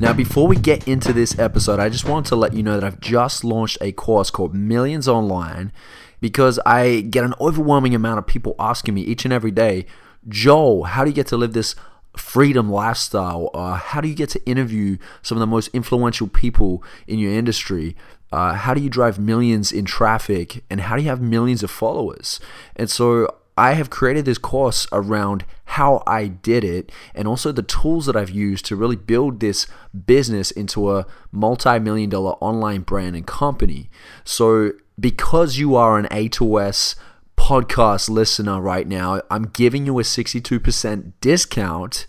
Now, before we get into this episode, I just want to let you know that I've just launched a course called Millions Online because I get an overwhelming amount of people asking me each and every day, Joel, how do you get to live this freedom lifestyle? Uh, how do you get to interview some of the most influential people in your industry? Uh, how do you drive millions in traffic? And how do you have millions of followers? And so I have created this course around how I did it and also the tools that I've used to really build this business into a multi million dollar online brand and company. So, because you are an A2S podcast listener right now, I'm giving you a 62% discount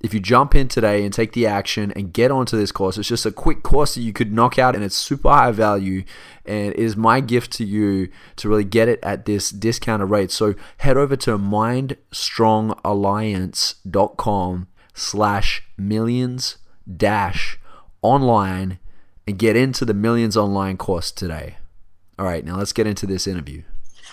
if you jump in today and take the action and get onto this course, it's just a quick course that you could knock out and it's super high value. And it is my gift to you to really get it at this discounted rate. So head over to mindstrongalliance.com slash millions dash online and get into the millions online course today. All right, now let's get into this interview.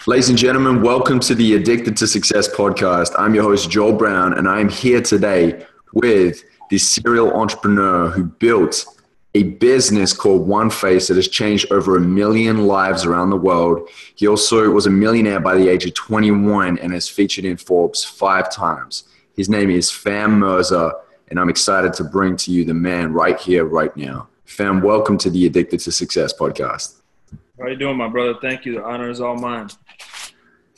Ladies and gentlemen, welcome to the Addicted to Success podcast. I'm your host, Joel Brown, and I'm here today with this serial entrepreneur who built a business called One Face that has changed over a million lives around the world. He also was a millionaire by the age of 21 and has featured in Forbes five times. His name is Fam Mirza, and I'm excited to bring to you the man right here, right now. Fam, welcome to the Addicted to Success podcast. How are you doing, my brother? Thank you. The honor is all mine.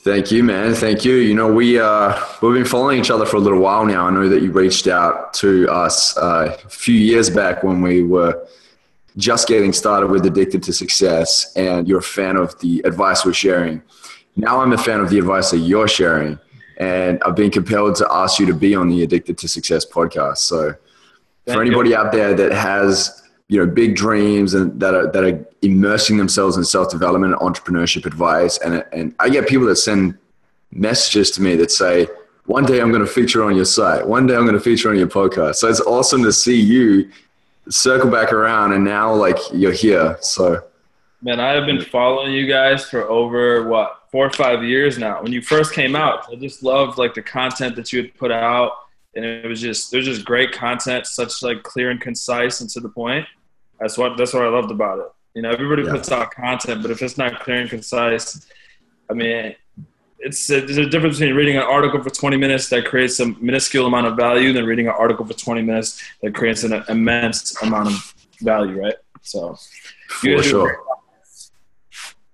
Thank you, man. Thank you. You know, we uh, we've been following each other for a little while now. I know that you reached out to us uh, a few years back when we were just getting started with Addicted to Success, and you're a fan of the advice we're sharing. Now I'm a fan of the advice that you're sharing, and I've been compelled to ask you to be on the Addicted to Success podcast. So, Thank for anybody you. out there that has you know big dreams and that are that are immersing themselves in self development and entrepreneurship advice. And and I get people that send messages to me that say one day I'm going to feature on your site. One day I'm going to feature on your podcast. So it's awesome to see you circle back around and now like you're here. So man I have been following you guys for over what four or five years now. When you first came out I just loved like the content that you had put out and it was just there's just great content such like clear and concise and to the point that's what that's what I loved about it. You know, everybody yeah. puts out content, but if it's not clear and concise, I mean, it's a, there's a difference between reading an article for 20 minutes that creates a minuscule amount of value than reading an article for 20 minutes that creates an immense amount of value, right? So, for sure.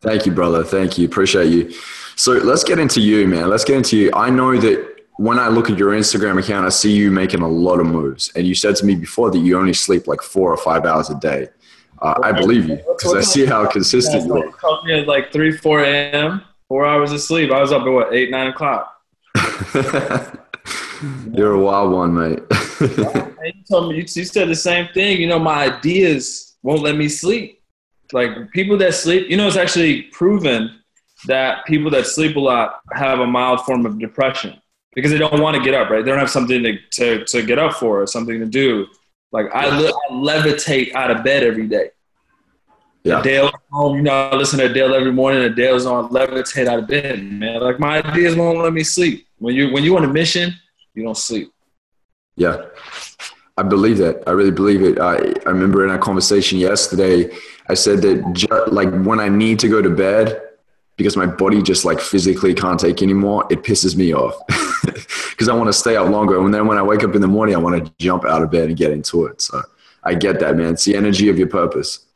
Thank you, brother. Thank you. Appreciate you. So let's get into you, man. Let's get into you. I know that when I look at your Instagram account, I see you making a lot of moves. And you said to me before that you only sleep like four or five hours a day. Uh, I believe you because I see how consistent you are. Called me at like 3, 4 a.m., four hours of sleep. I was up at what, 8, 9 o'clock. You're a wild one, mate. you told me, you said the same thing. You know, my ideas won't let me sleep. Like people that sleep, you know, it's actually proven that people that sleep a lot have a mild form of depression because they don't want to get up, right? They don't have something to, to, to get up for, or something to do. Like I, I levitate out of bed every day. Yeah. Dale home, you know, I listen to Dale every morning. And Dale's on levitate out of bed, man. Like my ideas won't let me sleep. When you when you on a mission, you don't sleep. Yeah, I believe that. I really believe it. I I remember in our conversation yesterday, I said that ju- like when I need to go to bed, because my body just like physically can't take anymore, it pisses me off because I want to stay out longer. And then when I wake up in the morning, I want to jump out of bed and get into it. So I get that, man. It's the energy of your purpose.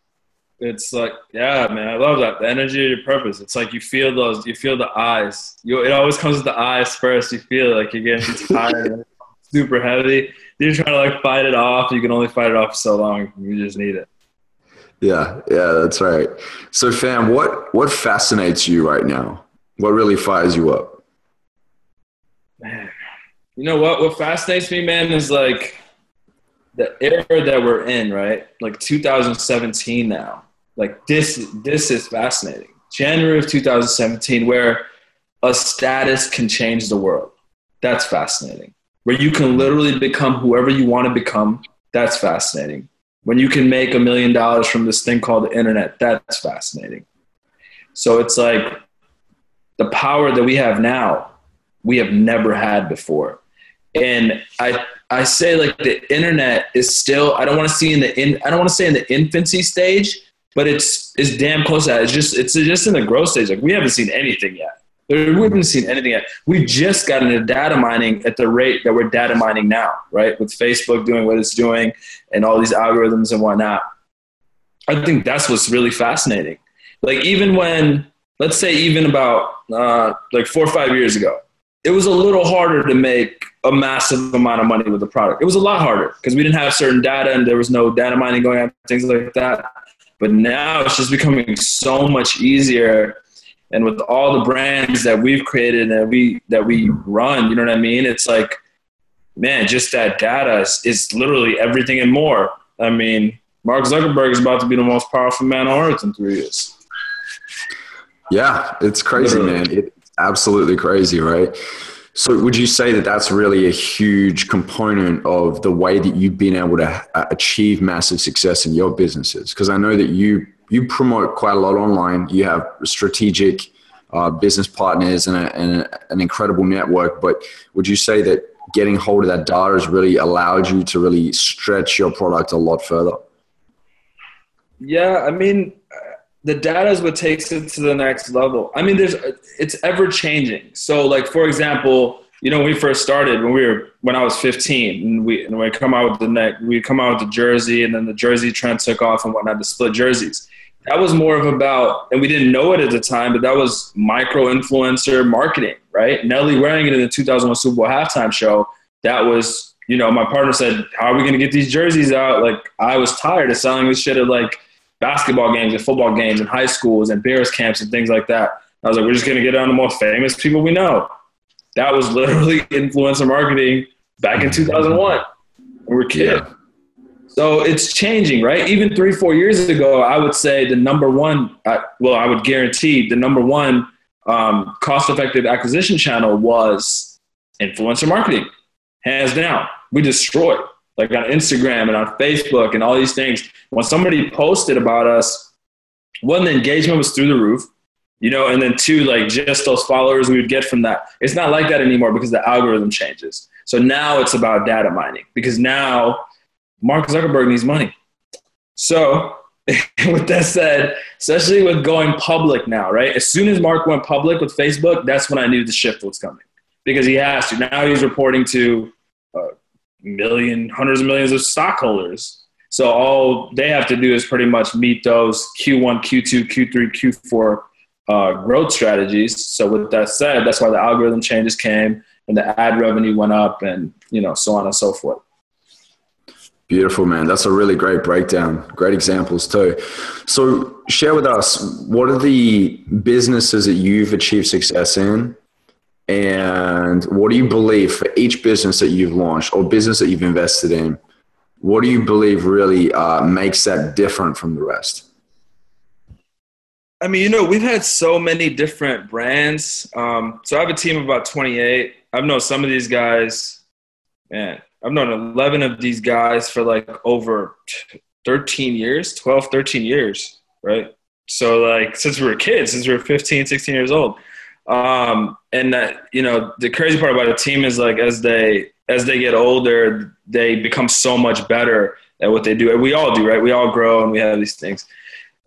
It's like, yeah, man, I love that. The energy of your purpose. It's like you feel those, you feel the eyes. You, it always comes with the eyes first. You feel like you're getting tired, super heavy. You're trying to like fight it off. You can only fight it off so long. You just need it. Yeah, yeah, that's right. So, fam, what what fascinates you right now? What really fires you up? Man, you know what? What fascinates me, man, is like the era that we're in, right? Like 2017 now. Like this, this is fascinating. January of 2017, where a status can change the world. That's fascinating. Where you can literally become whoever you want to become. That's fascinating. When you can make a million dollars from this thing called the internet, that's fascinating. So it's like the power that we have now, we have never had before. And I I say like the internet is still I don't want to see in the in I don't want to say in the infancy stage, but it's it's damn close to that. It's just it's just in the growth stage. Like we haven't seen anything yet. We haven't seen anything yet. We just got into data mining at the rate that we're data mining now, right? With Facebook doing what it's doing and all these algorithms and whatnot. I think that's what's really fascinating. Like even when, let's say, even about uh, like four or five years ago, it was a little harder to make a massive amount of money with the product. It was a lot harder because we didn't have certain data and there was no data mining going on, things like that. But now it's just becoming so much easier and with all the brands that we've created and we that we run you know what i mean? It's like man just that data is, is literally everything and more. I mean mark zuckerberg is about to be the most powerful man on earth in three years. Yeah it's crazy literally. man. It's absolutely crazy right? So would you say that that's really a huge component of the way that you've been able to uh, achieve massive success in your businesses? Because i know that you you promote quite a lot online. You have strategic uh, business partners and, a, and a, an incredible network. But would you say that getting hold of that data has really allowed you to really stretch your product a lot further? Yeah, I mean, the data is what takes it to the next level. I mean, there's it's ever changing. So, like for example, you know, when we first started, when we were when I was 15, and we and we come out with the neck, we come out with the jersey, and then the jersey trend took off and whatnot, the split jerseys that was more of about, and we didn't know it at the time, but that was micro influencer marketing, right? Nelly wearing it in the 2001 Super Bowl halftime show. That was, you know, my partner said, "How are we going to get these jerseys out?" Like I was tired of selling this shit at like basketball games and football games and high schools and Bears camps and things like that. I was like, we're just going to get on the most famous people we know. That was literally influencer marketing back in 2001. We were kids. Yeah. So it's changing, right? Even three, four years ago, I would say the number one, uh, well, I would guarantee the number one um, cost effective acquisition channel was influencer marketing, hands down. We destroyed, like on Instagram and on Facebook and all these things. When somebody posted about us, one, the engagement was through the roof, you know, and then two, like just those followers we would get from that. It's not like that anymore because the algorithm changes. So now it's about data mining because now Mark Zuckerberg needs money. So, with that said, especially with going public now, right? As soon as Mark went public with Facebook, that's when I knew the shift was coming because he has to. Now he's reporting to a uh, million, hundreds of millions of stockholders. So all they have to do is pretty much meet those Q1, Q2, Q3, Q4 uh, growth strategies. So with that said, that's why the algorithm changes came and the ad revenue went up and you know so on and so forth. Beautiful, man. That's a really great breakdown. Great examples, too. So, share with us what are the businesses that you've achieved success in? And what do you believe for each business that you've launched or business that you've invested in? What do you believe really uh, makes that different from the rest? I mean, you know, we've had so many different brands. Um, so I have a team of about 28. I've known some of these guys, man, I've known 11 of these guys for like over 13 years, 12, 13 years, right? So like since we were kids, since we were 15, 16 years old. Um, and that, you know, the crazy part about a team is like as they as they get older, they become so much better at what they do. And we all do, right? We all grow and we have these things.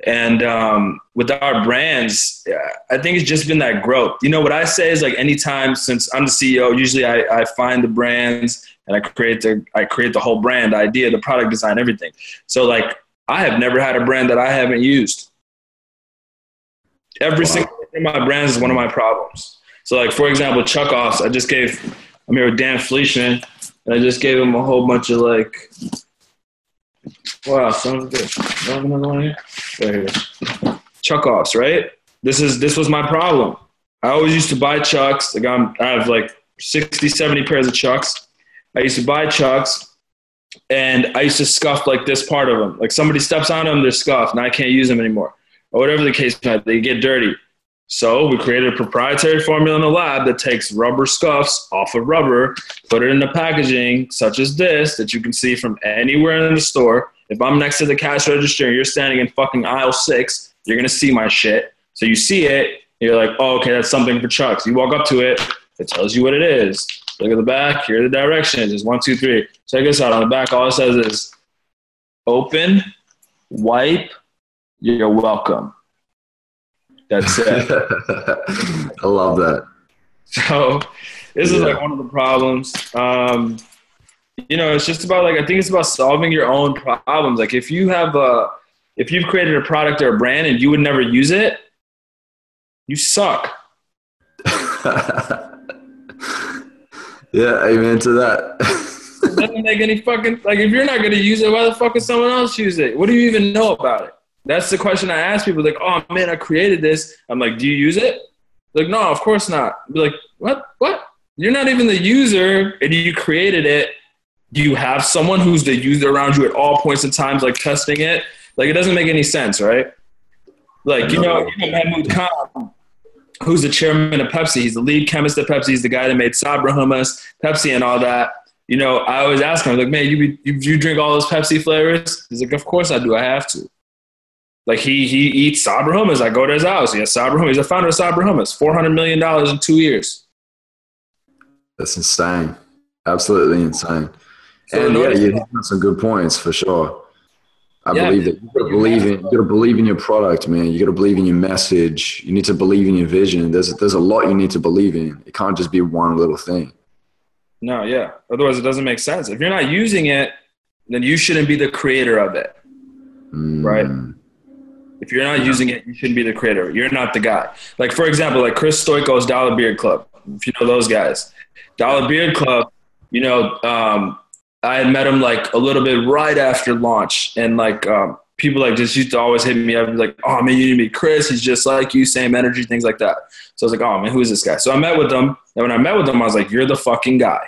And um, with our brands, I think it's just been that growth. You know, what I say is like anytime since I'm the CEO, usually I, I find the brands and I create the I create the whole brand idea, the product design, everything. So like I have never had a brand that I haven't used. Every wow. single one of my brands is one of my problems. So like for example, Chuck Offs, I just gave I'm here with Dan Fleyshman, and I just gave him a whole bunch of like wow, son of a bitch. Do I have another one here? Right here. Chuck Offs, right? This is this was my problem. I always used to buy chucks. Like I'm, I have like 60, 70 pairs of chucks. I used to buy chucks, and I used to scuff like this part of them. Like somebody steps on them, they're scuffed, and I can't use them anymore, or whatever the case be. They get dirty. So we created a proprietary formula in the lab that takes rubber scuffs off of rubber, put it in the packaging such as this that you can see from anywhere in the store. If I'm next to the cash register and you're standing in fucking aisle six, you're gonna see my shit. So you see it, you're like, oh, okay, that's something for Chucks. You walk up to it, it tells you what it is. Look at the back, here are the directions. It's one, two, three. Check this out. On the back, all it says is open, wipe, you're welcome. That's it. I love that. So this is like one of the problems. Um, you know, it's just about like I think it's about solving your own problems. Like if you have a if you've created a product or a brand and you would never use it, you suck. yeah, amen to that. doesn't make any fucking like if you're not gonna use it, why the fuck is someone else use it? What do you even know about it? That's the question I ask people. Like, oh man, I created this. I'm like, do you use it? Like, no, of course not. Be like, what? What? You're not even the user, and you created it. Do you have someone who's the user around you at all points in times, like testing it? Like, it doesn't make any sense, right? Like, you know, you know Mahmoud Khan, who's the chairman of Pepsi. He's the lead chemist at Pepsi. He's the guy that made Sabra hummus, Pepsi, and all that. You know, I always ask him, like, man, you, you, you drink all those Pepsi flavors? He's like, of course I do. I have to. Like he he eats Sabra hummus. I go to his house. He has Sabra hummus. He's the founder of Sabra hummus. Four hundred million dollars in two years. That's insane. Absolutely insane. So and yeah, you have some good points for sure. I yeah, believe that you gotta believe in you gotta believe in your product, man. You gotta believe in your message. You need to believe in your vision. There's there's a lot you need to believe in. It can't just be one little thing. No, yeah. Otherwise, it doesn't make sense. If you're not using it, then you shouldn't be the creator of it, mm. right? If you're not using it, you shouldn't be the creator. You're not the guy. Like for example, like Chris Stoikos' Dollar Beard Club. If you know those guys, Dollar Beard Club. You know, um, I had met him like a little bit right after launch, and like um, people like just used to always hit me up like, "Oh man, you need to meet Chris. He's just like you, same energy, things like that." So I was like, "Oh man, who is this guy?" So I met with him, and when I met with him, I was like, "You're the fucking guy.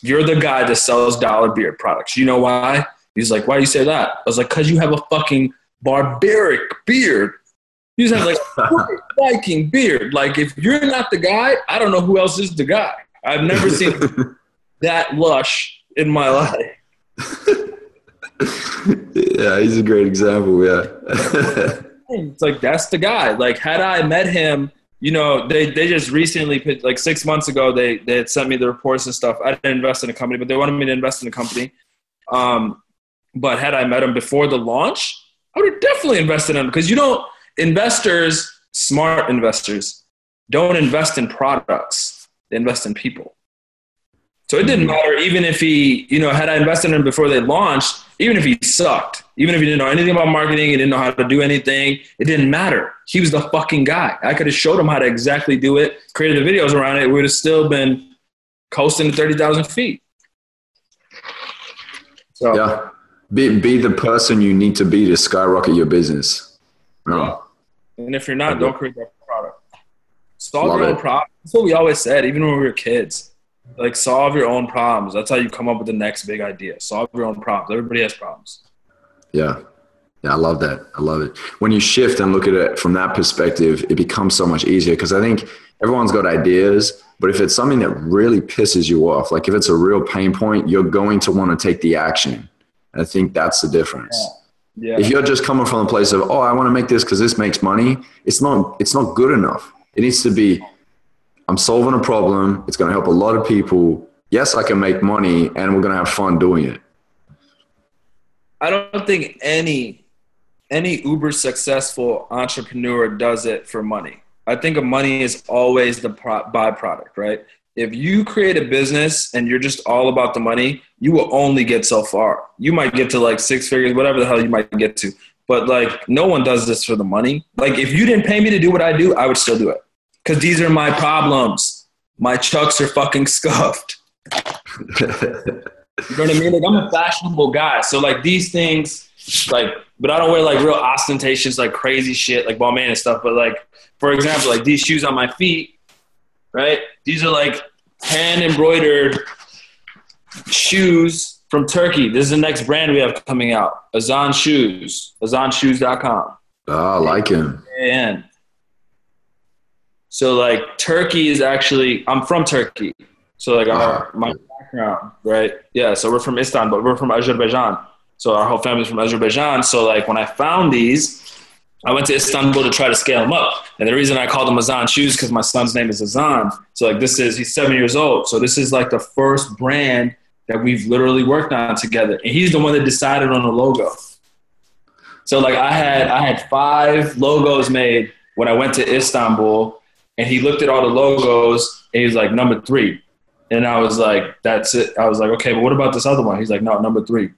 You're the guy that sells Dollar Beard products. You know why?" He's like, "Why do you say that?" I was like, "Cause you have a fucking barbaric beard. You just have like a Viking beard. Like if you're not the guy, I don't know who else is the guy. I've never seen that lush in my life. yeah, he's a great example. Yeah. it's like that's the guy. Like had I met him, you know, they they just recently like six months ago they they had sent me the reports and stuff. I didn't invest in a company, but they wanted me to invest in a company. Um, but had I met him before the launch, I would have definitely invested in them because you know, investors, smart investors, don't invest in products, they invest in people. So it didn't mm-hmm. matter even if he, you know, had I invested in him before they launched, even if he sucked, even if he didn't know anything about marketing, he didn't know how to do anything, it didn't matter. He was the fucking guy. I could have showed him how to exactly do it, created the videos around it, we would have still been coasting to 30,000 feet. So, yeah. Be be the person you need to be to skyrocket your business. No. And if you're not, don't create that product. Solve Love your own problems. That's what we always said, even when we were kids. Like solve your own problems. That's how you come up with the next big idea. Solve your own problems. Everybody has problems. Yeah. Yeah, I love that. I love it. When you shift and look at it from that perspective, it becomes so much easier because I think everyone's got ideas, but if it's something that really pisses you off, like if it's a real pain point, you're going to want to take the action. I think that's the difference. Yeah. yeah. If you're just coming from a place of, oh, I want to make this because this makes money, it's not it's not good enough. It needs to be, I'm solving a problem. It's going to help a lot of people. Yes, I can make money, and we're going to have fun doing it. I don't think any any uber successful entrepreneur does it for money. I think money is always the pro- byproduct, right? if you create a business and you're just all about the money, you will only get so far. You might get to like six figures, whatever the hell you might get to. But like, no one does this for the money. Like, if you didn't pay me to do what I do, I would still do it. Because these are my problems. My chucks are fucking scuffed. you know what I mean? Like, I'm a fashionable guy. So, like, these things, like, but I don't wear like real ostentatious, like crazy shit, like Balmain and stuff. But, like, for example, like these shoes on my feet, right? These are like hand embroidered shoes from Turkey. This is the next brand we have coming out. Azan Shoes. AzanShoes.com. Oh, ah, I like him. And so like Turkey is actually I'm from Turkey. So like our, uh-huh. my background, right? Yeah, so we're from Istanbul. But we're from Azerbaijan. So our whole family's from Azerbaijan. So like when I found these, I went to Istanbul to try to scale them up. And the reason I called them Azan shoes because my son's name is Azan. So like this is he's seven years old. So this is like the first brand that we've literally worked on together. And he's the one that decided on the logo. So like I had I had five logos made when I went to Istanbul and he looked at all the logos and he's like number three. And I was like, that's it. I was like, okay, but what about this other one? He's like, no, number three.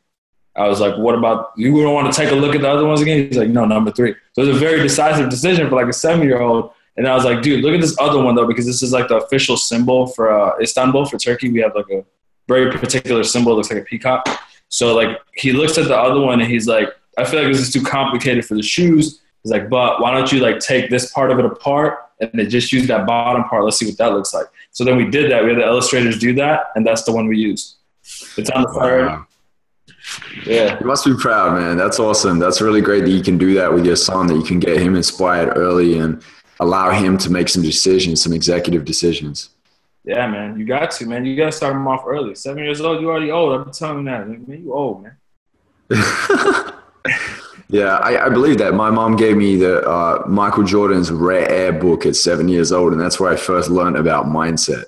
I was like, what about you don't want to take a look at the other ones again? He's like, no, number three. So it was a very decisive decision for like a seven year old. And I was like, dude, look at this other one though, because this is like the official symbol for uh, Istanbul for Turkey. We have like a very particular symbol, it looks like a peacock. So like he looks at the other one and he's like, I feel like this is too complicated for the shoes. He's like, but why don't you like take this part of it apart and then just use that bottom part? Let's see what that looks like. So then we did that. We had the illustrators do that, and that's the one we used. It's on the fire. Wow. Yeah. You must be proud, man. That's awesome. That's really great that you can do that with your son, that you can get him inspired early and allow him to make some decisions, some executive decisions. Yeah, man. You got to, man. You got to start him off early. Seven years old, you already old. I'm telling you that. Man, you old, man. yeah, I, I, believe that. My mom gave me the uh, Michael Jordan's Rare Air book at seven years old, and that's where I first learned about mindset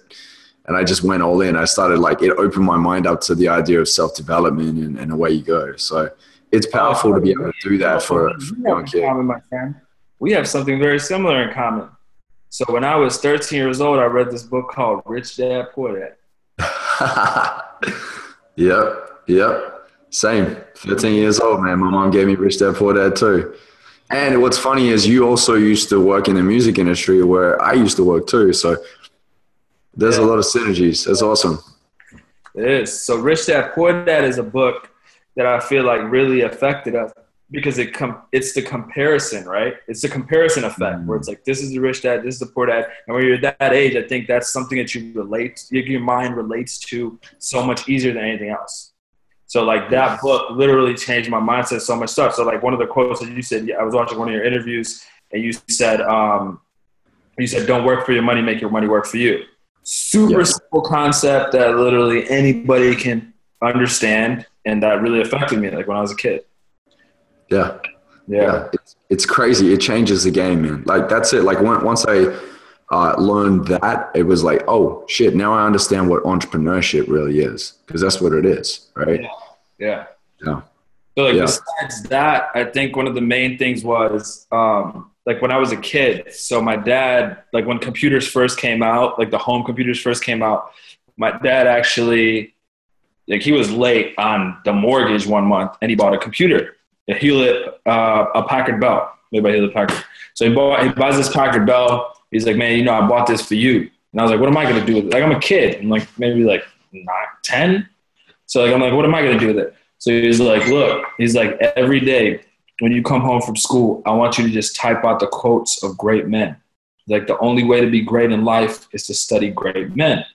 and I just went all in. I started like it opened my mind up to the idea of self development and, and away you go. So it's powerful to be able to do that for, a young kid. Common, my friend. We have something very similar in common. So when I was 13 years old, I read this book called Rich Dad Poor Dad. yep, yep. Same. 13 years old, man. My mom gave me Rich Dad Poor Dad too. And what's funny is you also used to work in the music industry where I used to work too. So there's yeah. a lot of synergies. That's awesome. It is. So Rich Dad Poor Dad is a book that I feel like really affected us because it com- it's the comparison, right? It's the comparison effect mm-hmm. where it's like this is the rich dad, this is the poor dad, and when you're that age, I think that's something that you relate, your mind relates to so much easier than anything else. So like that book literally changed my mindset so much stuff. So like one of the quotes that you said, I was watching one of your interviews, and you said, um, you said, "Don't work for your money, make your money work for you." super yeah. simple concept that literally anybody can understand and that really affected me like when i was a kid. Yeah. Yeah, yeah. It's, it's crazy. It changes the game man. Like that's it. Like once i uh, learned that it was like oh shit now i understand what entrepreneurship really is because that's what it is right? Yeah yeah, yeah. so like yeah. besides that i think one of the main things was um, like when I was a kid. So my dad, like when computers first came out, like the home computers first came out, my dad actually, like he was late on the mortgage one month and he bought a computer, a Hewlett, uh, a Packard Bell, made by Hewlett Packard. So he bought, he buys this Packard Bell. He's like, man, you know, I bought this for you. And I was like, what am I going to do with it? Like, I'm a kid. I'm like, maybe like nine, 10. So like, I'm like, what am I to do with it? So he's like, look, he's like, every day when you come home from school, I want you to just type out the quotes of great men. Like the only way to be great in life is to study great men.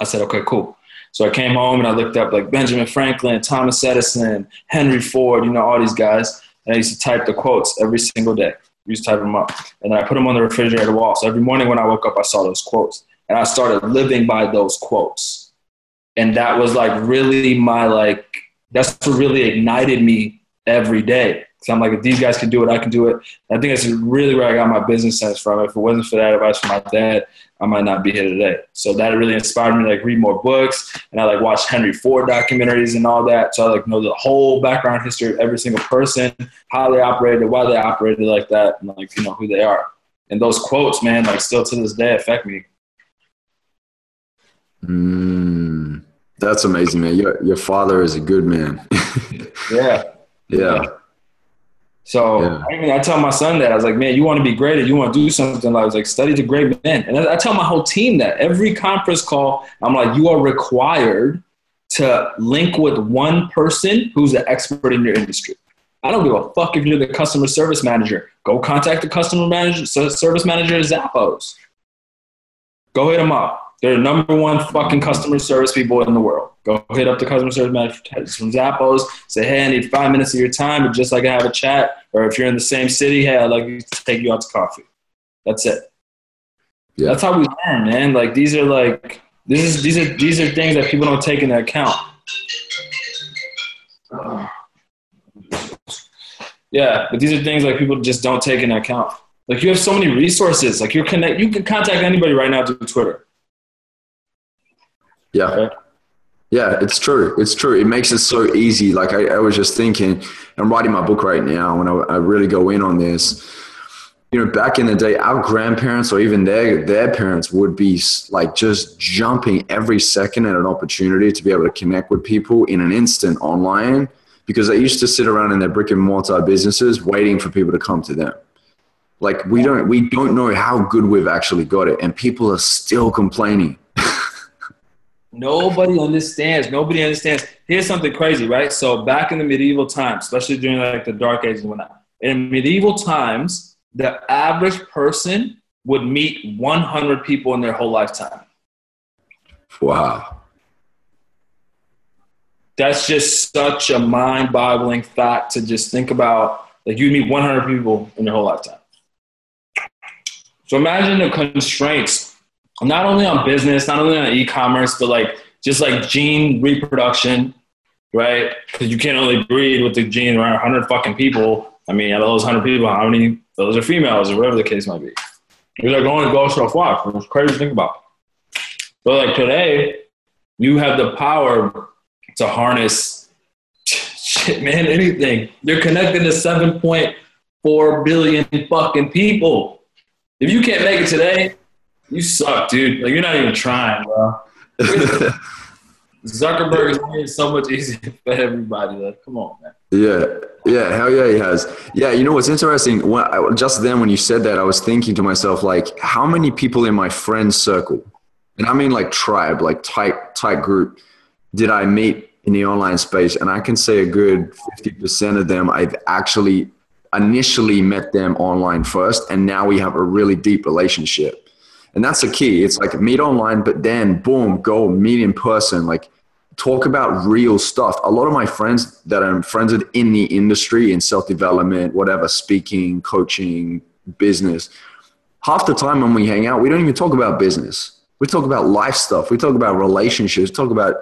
I said, okay, cool. So I came home and I looked up like Benjamin Franklin, Thomas Edison, Henry Ford, you know, all these guys. And I used to type the quotes every single day. I used to type them up. And then I put them on the refrigerator wall. So every morning when I woke up, I saw those quotes. And I started living by those quotes. And that was like really my like, that's what really ignited me every day. So I'm like, if these guys can do it, I can do it. And I think that's really where I got my business sense from. If it wasn't for that advice from my dad, I might not be here today. So that really inspired me to like read more books and I like watch Henry Ford documentaries and all that. So I like know the whole background history of every single person, how they operated, why they operated like that, and like you know who they are. And those quotes, man, like still to this day affect me. Mm, that's amazing, man. Your your father is a good man. yeah. Yeah. So yeah. I, mean, I tell my son that I was like, man, you want to be great, you want to do something. I was like, study the great men, and I, I tell my whole team that every conference call, I'm like, you are required to link with one person who's an expert in your industry. I don't give a fuck if you're the customer service manager. Go contact the customer manager, service manager at Zappos. Go hit them up. They're the number one fucking customer service people in the world. Go hit up the customer service manager from Zappos. Say, hey, I need five minutes of your time, but just like I have a chat. Or if you're in the same city, hey, I'd like to take you out to coffee. That's it. Yeah. That's how we learn, man. Like these are like this is these are these are things that people don't take into account. Yeah, but these are things like people just don't take into account. Like you have so many resources. Like you're connect, you can contact anybody right now through Twitter. Yeah. Okay. Yeah, it's true. It's true. It makes it so easy. Like I, I was just thinking, I'm writing my book right now, and I, I really go in on this you know, back in the day, our grandparents or even their their parents would be like just jumping every second at an opportunity to be able to connect with people in an instant online because they used to sit around in their brick and mortar businesses waiting for people to come to them. Like we don't we don't know how good we've actually got it, and people are still complaining. Nobody understands. Nobody understands. Here's something crazy, right? So back in the medieval times, especially during like the dark ages and whatnot, in medieval times the average person would meet 100 people in their whole lifetime. Wow. That's just such a mind boggling fact to just think about. Like, you meet 100 people in your whole lifetime. So imagine the constraints, not only on business, not only on e commerce, but like just like gene reproduction, right? Because you can't only breed with the gene around 100 fucking people. I mean, out of those 100 people, how many those are females or whatever the case might be. You're like going to go so far. It's crazy to think about. But like today, you have the power to harness shit, man, anything. You're connected to 7.4 billion fucking people. If you can't make it today, you suck, dude. Like you're not even trying, bro. Zuckerberg is so much easier for everybody. Like, come on, man. Yeah, yeah, hell yeah, he has. Yeah, you know what's interesting? When I, just then, when you said that, I was thinking to myself, like, how many people in my friend circle, and I mean like tribe, like tight, tight group, did I meet in the online space? And I can say a good fifty percent of them, I've actually initially met them online first, and now we have a really deep relationship. And that's the key. It's like meet online, but then boom, go meet in person. Like talk about real stuff. A lot of my friends that I'm friends with in the industry, in self development, whatever, speaking, coaching, business, half the time when we hang out, we don't even talk about business. We talk about life stuff. We talk about relationships. Talk about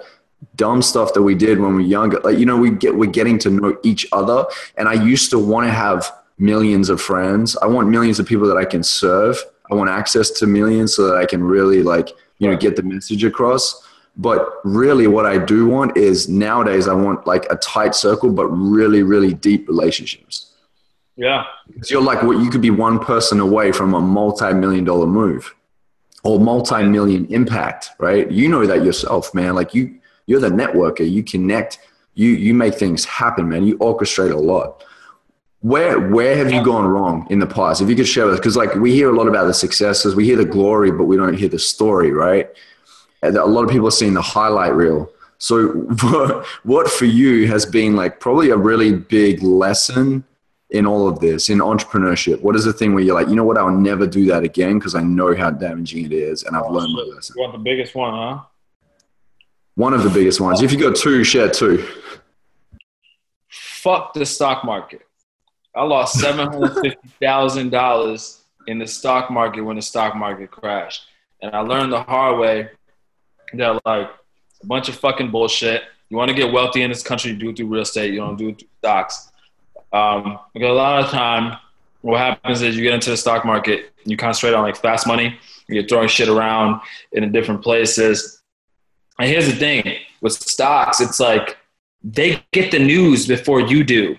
dumb stuff that we did when we were younger. Like you know, we get we're getting to know each other. And I used to want to have millions of friends. I want millions of people that I can serve. I want access to millions so that I can really like you know get the message across but really, what I do want is nowadays I want like a tight circle, but really, really deep relationships. Yeah. Because you're like what you could be one person away from a multi-million dollar move or multi-million impact, right? You know that yourself, man. Like you, you're the networker. You connect. You you make things happen, man. You orchestrate a lot. Where where have you gone wrong in the past? If you could share with us, because like we hear a lot about the successes, we hear the glory, but we don't hear the story, right? a lot of people are seeing the highlight reel. So, what for you has been like probably a really big lesson in all of this in entrepreneurship? What is the thing where you're like, you know what, I'll never do that again because I know how damaging it is and I've oh, learned my lesson. You want the biggest one, huh? One of the biggest ones. If you got two, share two. Fuck the stock market. I lost seven hundred fifty thousand dollars in the stock market when the stock market crashed, and I learned the hard way they're like a bunch of fucking bullshit. You want to get wealthy in this country, you do it through real estate. You don't do it through stocks. Um, because a lot of time, what happens is you get into the stock market, you concentrate on like fast money, you're throwing shit around in different places. And here's the thing with stocks, it's like they get the news before you do.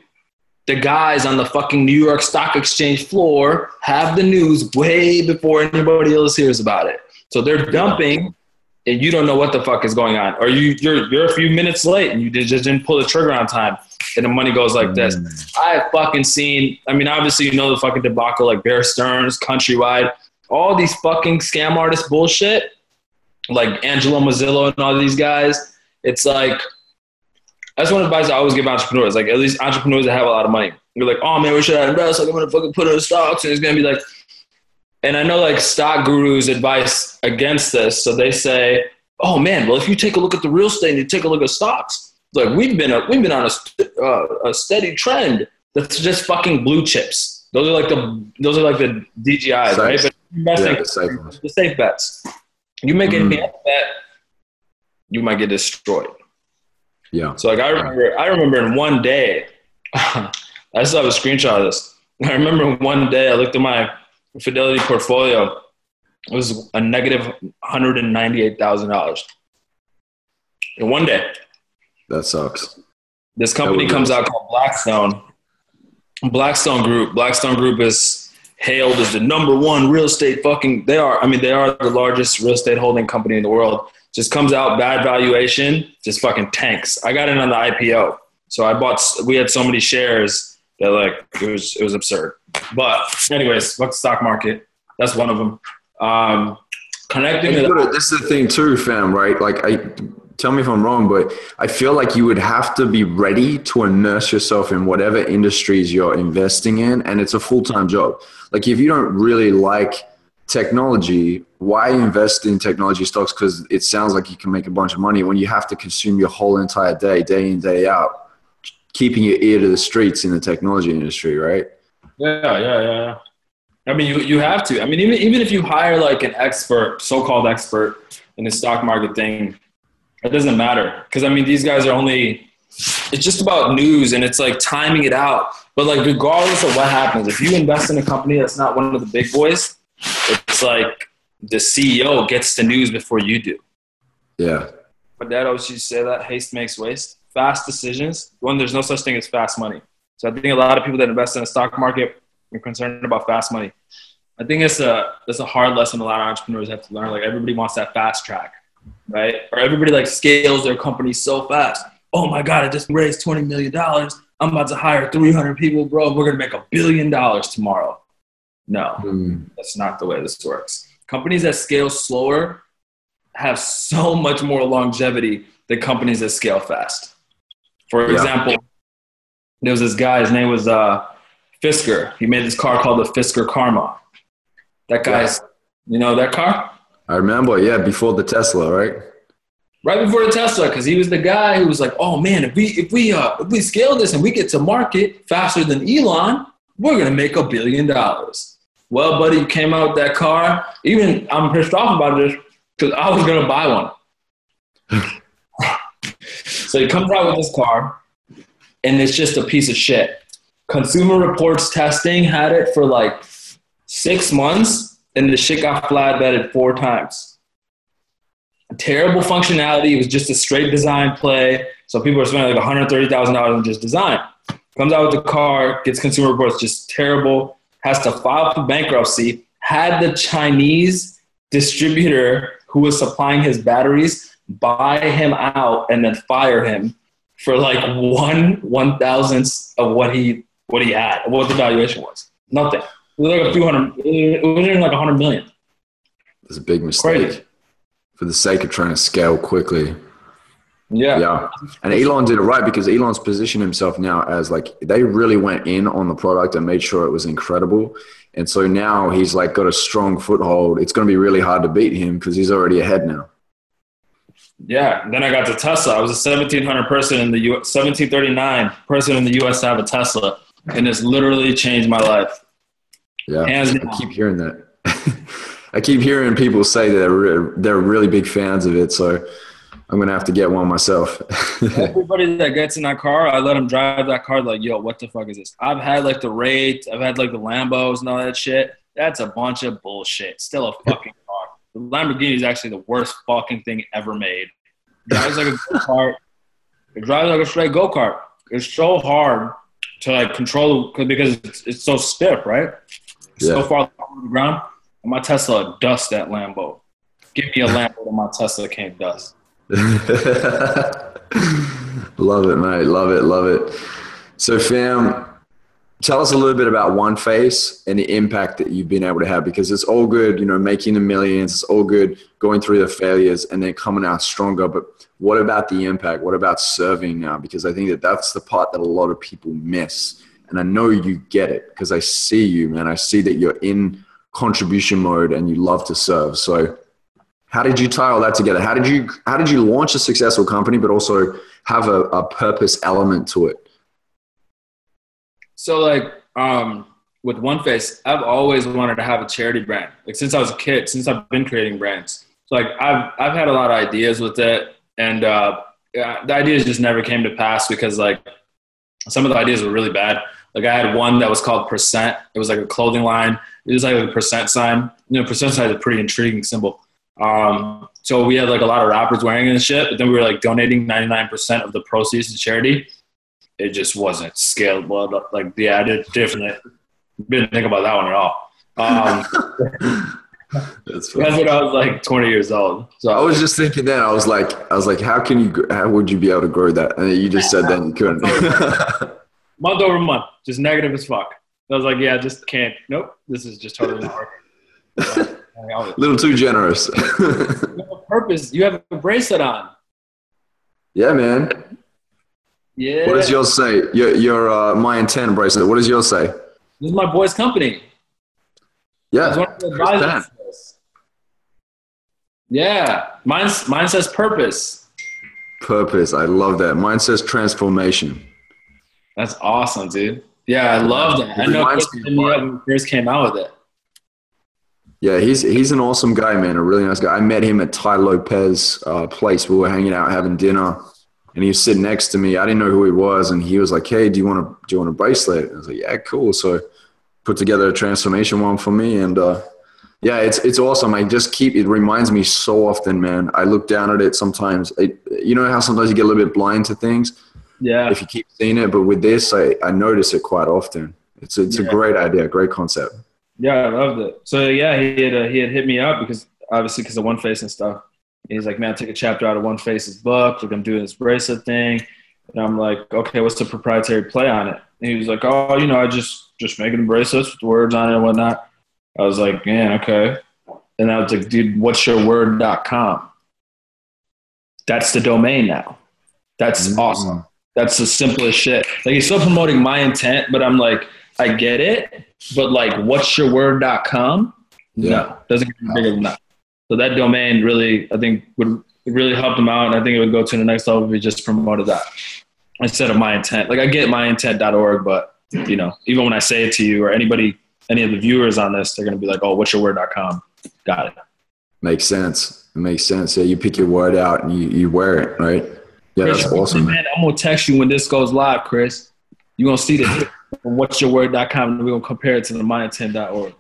The guys on the fucking New York Stock Exchange floor have the news way before anybody else hears about it. So they're dumping and you don't know what the fuck is going on, or you you're you're a few minutes late and you just didn't pull the trigger on time, and the money goes like this. Mm. I have fucking seen. I mean, obviously you know the fucking debacle like Bear Stearns, Countrywide, all these fucking scam artist bullshit, like Angelo Mozilo and all these guys. It's like that's one advice I always give entrepreneurs. Like at least entrepreneurs that have a lot of money. You're like, oh man, we should invest. Like I'm gonna fucking put in stocks, and it's gonna be like And I know like stock gurus advice against this. So they say, oh man, well, if you take a look at the real estate and you take a look at stocks, like we've been, a, we've been on a, uh, a steady trend that's just fucking blue chips. Those are like the, those are like the DGIs, Safe. right? But investing, Yeah, the safe the safe bets. You make Mhm. any bet, you might get destroyed. Yeah. So like I remember, I remember in one day, I still have a screenshot of this. I remember one day I looked at my Fidelity portfolio. It was a negative hundred and ninety-eight thousand dollars in one day. That sucks. This company comes out called Blackstone. Blackstone Group. Blackstone Group is hailed as the number one real estate fucking. They are. I mean, they are the largest real estate holding company in the world. Just comes out bad valuation, just fucking tanks. I got in on the IPO, so I bought. We had so many shares that like it was it was absurd. But anyways, fuck the stock market. That's one of them. Um, connecting. To this is the thing too, fam. Right? Like, I tell me if I'm wrong, but I feel like you would have to be ready to immerse yourself in whatever industries you're investing in, and it's a full time job. Like, if you don't really like technology, why invest in technology stocks? Because it sounds like you can make a bunch of money when you have to consume your whole entire day, day in, day out, keeping your ear to the streets in the technology industry, right? Yeah, yeah, yeah. I mean, you, you have to. I mean, even, even if you hire like an expert, so called expert in the stock market thing, it doesn't matter. Because, I mean, these guys are only, it's just about news and it's like timing it out. But, like, regardless of what happens, if you invest in a company that's not one of the big boys, it's like the CEO gets the news before you do. Yeah. My dad always used to say that haste makes waste. Fast decisions. One, there's no such thing as fast money. So I think a lot of people that invest in the stock market are concerned about fast money. I think it's a it's a hard lesson a lot of entrepreneurs have to learn. Like everybody wants that fast track, right? Or everybody like scales their company so fast. Oh my god, I just raised twenty million dollars. I'm about to hire three hundred people, bro. We're gonna make a billion dollars tomorrow. No, Hmm. that's not the way this works. Companies that scale slower have so much more longevity than companies that scale fast. For Yeah. example, there was this guy, his name was uh, Fisker. He made this car called the Fisker Karma. That guy's, you know, that car? I remember, yeah, before the Tesla, right? Right before the Tesla, because he was the guy who was like, "Oh man, if we if we uh, if we scale this and we get to market faster than Elon, we're gonna make a billion dollars." Well, buddy, you came out with that car. Even I'm pissed off about this because I was gonna buy one. so he comes out with this car, and it's just a piece of shit. Consumer Reports testing had it for like six months, and the shit got flatbedded four times terrible functionality. It was just a straight design play. So people are spending like $130,000 on just design. Comes out with the car, gets consumer reports, just terrible, has to file for bankruptcy, had the Chinese distributor who was supplying his batteries buy him out and then fire him for like one one thousandth of what he what he had, what the valuation was. Nothing. It was like a few hundred it wasn't even like a hundred million. It's a big mistake Crazy. for the sake of trying to scale quickly. Yeah. Yeah. And Elon did it right because Elon's positioned himself now as like they really went in on the product and made sure it was incredible. And so now he's like got a strong foothold. It's going to be really hard to beat him because he's already ahead now. Yeah, then I got the Tesla. I was a 1700 person in the U. 1739 person in the U.S. to have a Tesla, and it's literally changed my life. Yeah. Hands I keep hearing that. I keep hearing people say that they're, re- they're really big fans of it. So I'm going to have to get one myself. Everybody that gets in that car, I let them drive that car. Like, yo, what the fuck is this? I've had like the Wraith, I've had like the Lambos and all that shit. That's a bunch of bullshit. Still a fucking car. The Lamborghini is actually the worst fucking thing ever made. It drives like a go kart. It drives like a straight go kart. It's so hard to like control because it's, it's so stiff, right? It's so far off the ground. And my Tesla dust that Lambo. Give me a Lambo and my Tesla can't dust. love it, mate. Love it. Love it. So, fam, tell us a little bit about One Face and the impact that you've been able to have because it's all good, you know, making the millions. It's all good going through the failures and then coming out stronger. But what about the impact? What about serving now? Because I think that that's the part that a lot of people miss. And I know you get it because I see you, man. I see that you're in contribution mode and you love to serve. So how did you tie all that together? How did you how did you launch a successful company but also have a, a purpose element to it? So like um with One Face, I've always wanted to have a charity brand. Like since I was a kid, since I've been creating brands. So like I've I've had a lot of ideas with it, and uh, the ideas just never came to pass because like some of the ideas were really bad. Like I had one that was called Percent. It was like a clothing line. It was like a percent sign. You know, percent sign is a pretty intriguing symbol. Um, so we had like a lot of rappers wearing it and shit, but then we were like donating 99% of the proceeds to charity. It just wasn't scalable. Like, yeah, I did different. Didn't think about that one at all. Um, That's, when I was like 20 years old. So I was just thinking then. I was like, I was like, how can you? How would you be able to grow that? And you just said then you couldn't. month over month, just negative as fuck. I was like, yeah, I just can't. Nope, this is just totally not working. A little too generous. purpose. You have a bracelet on. Yeah, man. Yeah. What does yours say? Your your uh, my intent bracelet. What does yours say? This is my boy's company. Yeah. Yeah, mine's mine says purpose. Purpose. I love that. Mine says transformation. That's awesome, dude. Yeah, I love that. I know when he first came out with it. Yeah, he's he's an awesome guy, man. A really nice guy. I met him at Tai Lopez uh, place. We were hanging out having dinner, and he was sitting next to me. I didn't know who he was, and he was like, "Hey, do you want to do you want a bracelet?" I was like, "Yeah, cool." So put together a transformation one for me, and uh, yeah, it's it's awesome. I just keep it reminds me so often, man. I look down at it sometimes. you know how sometimes you get a little bit blind to things. Yeah. If you keep seeing it, but with this, I, I notice it quite often. It's it's yeah. a great idea, great concept. Yeah, I loved it. So yeah, he had uh, he had hit me up because obviously because of One Face and stuff. he's like, man, take a chapter out of One Face's book. Like I'm doing this bracelet thing, and I'm like, okay, what's the proprietary play on it? And he was like, oh, you know, I just just making bracelets with words on it and whatnot. I was like, man, okay. And I was like, dude, what's your word.com? That's the domain now. That's mm-hmm. awesome. That's the simplest shit. Like he's still promoting my intent, but I'm like, I get it, but like what's your word.com? Yeah. No, doesn't get bigger than that. So that domain really, I think, would really help them out. And I think it would go to the next level if he just promoted that instead of my intent. Like I get myintent.org, but you know, even when I say it to you or anybody any of the viewers on this, they're going to be like, oh, what's your word.com? Got it. Makes sense. It makes sense. Yeah, you pick your word out and you, you wear it, right? Yeah, Chris, that's awesome. Man, I'm going to text you when this goes live, Chris. You're going to see the what's your word.com and we're going to compare it to the myintent.org.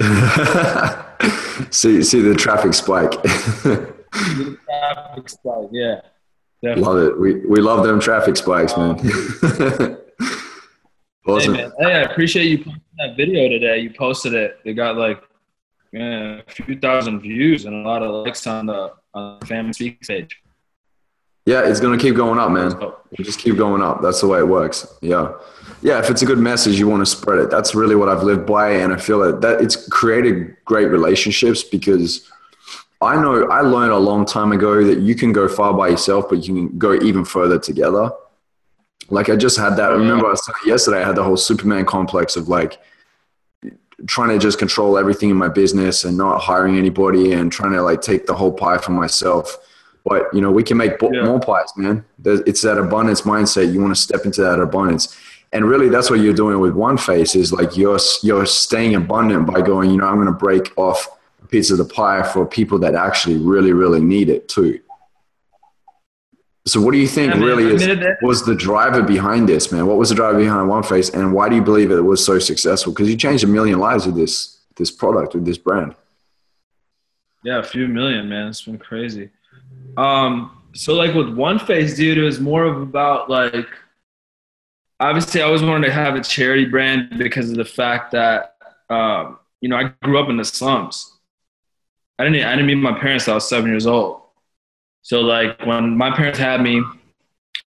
see, see the traffic spike. the traffic spike, yeah. Definitely. Love it. We, we love them traffic spikes, man. awesome. Hey, man. hey, I appreciate you that video today. You posted it. It got like yeah, a few thousand views and a lot of likes on the on the Fam Speaks page. Yeah, it's gonna keep going up, man. Oh. just keep going up. That's the way it works. Yeah, yeah. If it's a good message, you want to spread it. That's really what I've lived by, and I feel that that it's created great relationships because I know I learned a long time ago that you can go far by yourself, but you can go even further together. Like I just had that. Oh, I remember I was yesterday. I had the whole Superman complex of like trying to just control everything in my business and not hiring anybody and trying to like take the whole pie for myself. But you know, we can make yeah. more pies, man. It's that abundance mindset. You want to step into that abundance, and really, that's what you're doing with One Face. Is like you're you're staying abundant by going. You know, I'm going to break off a piece of the pie for people that actually really, really need it too. So, what do you think really is, was the driver behind this, man? What was the driver behind One Face, and why do you believe it was so successful? Because you changed a million lives with this this product, with this brand. Yeah, a few million, man. It's been crazy. Um, so like with One Face, dude, it was more of about like. Obviously, I always wanted to have a charity brand because of the fact that um, you know I grew up in the slums. I didn't I didn't meet my parents. I was seven years old. So like when my parents had me,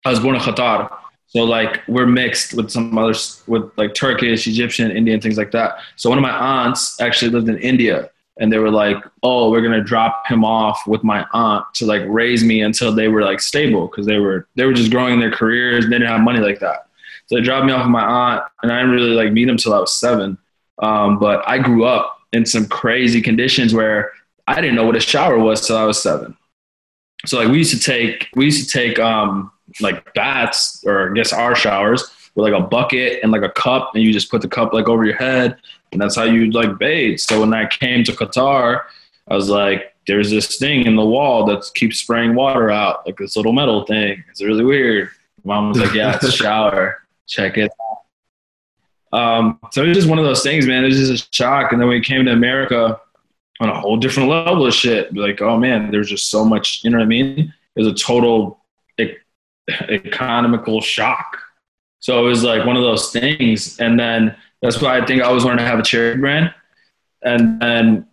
I was born in Qatar. So like we're mixed with some others with like Turkish, Egyptian, Indian, things like that. So one of my aunts actually lived in India and they were like, "Oh, we're gonna drop him off with my aunt to like raise me until they were like stable because they were they were just growing their careers. And they didn't have money like that. So they dropped me off with my aunt, and I didn't really like meet him till I was seven. Um, but I grew up in some crazy conditions where I didn't know what a shower was till I was seven. So like we used to take we used to take um like baths or I guess our showers with like a bucket and like a cup and you just put the cup like over your head and that's how you like bathe. So when I came to Qatar, I was like, there's this thing in the wall that keeps spraying water out, like this little metal thing. It's really weird. Mom was like, yeah, it's a shower. Check it out. Um, so it was just one of those things, man. It was just a shock. And then when we came to America, on a whole different level of shit. Like, oh man, there's just so much, you know what I mean? It was a total e- economical shock. So it was like one of those things. And then that's why I think I always wanted to have a charity brand. And then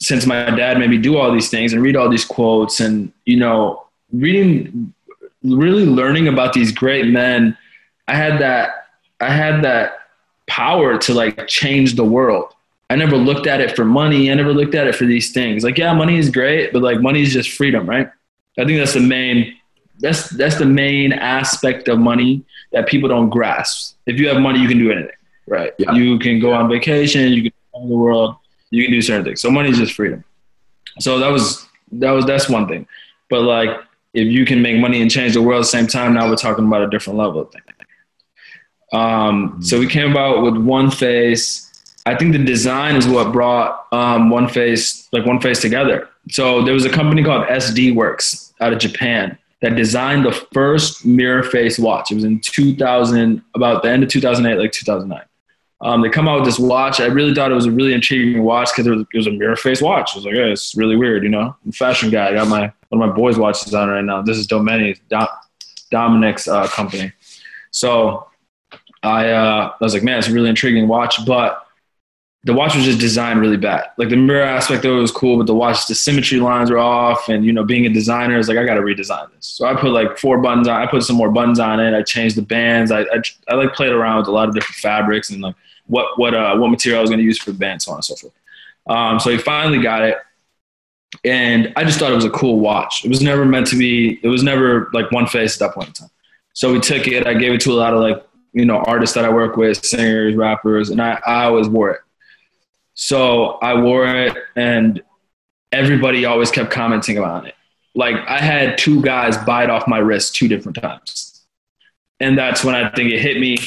since my dad made me do all these things and read all these quotes and, you know, reading, really learning about these great men, I had that, I had that power to like change the world I never looked at it for money. I never looked at it for these things. Like, yeah, money is great, but like money is just freedom, right? I think that's the main that's that's the main aspect of money that people don't grasp. If you have money, you can do anything, right? Yeah. You can go on vacation, you can travel the world, you can do certain things. So money is just freedom. So that was that was that's one thing. But like if you can make money and change the world at the same time, now we're talking about a different level of thing. Um, so we came about with one face I think the design is what brought um, One Face like One Face together. So there was a company called SD Works out of Japan that designed the first mirror face watch. It was in 2000, about the end of 2008, like 2009. Um, they come out with this watch. I really thought it was a really intriguing watch because it, it was, a mirror face watch. I was like, yeah, it's really weird, you know. I'm a fashion guy. I got my one of my boys' watches on right now. This is Domeni's Dominic's uh, company. So I uh, I was like, man, it's a really intriguing watch, but the watch was just designed really bad. Like the mirror aspect it was cool, but the watch, the symmetry lines were off. And, you know, being a designer is like, I got to redesign this. So I put like four buttons on, I put some more buttons on it. I changed the bands. I, I, I like played around with a lot of different fabrics and like what, what, uh, what material I was going to use for the band, so on and so forth. Um, so he finally got it. And I just thought it was a cool watch. It was never meant to be, it was never like one face at that point in time. So we took it, I gave it to a lot of like, you know, artists that I work with, singers, rappers, and I, I always wore it. So I wore it and everybody always kept commenting about it. Like I had two guys bite off my wrist two different times. And that's when I think it hit me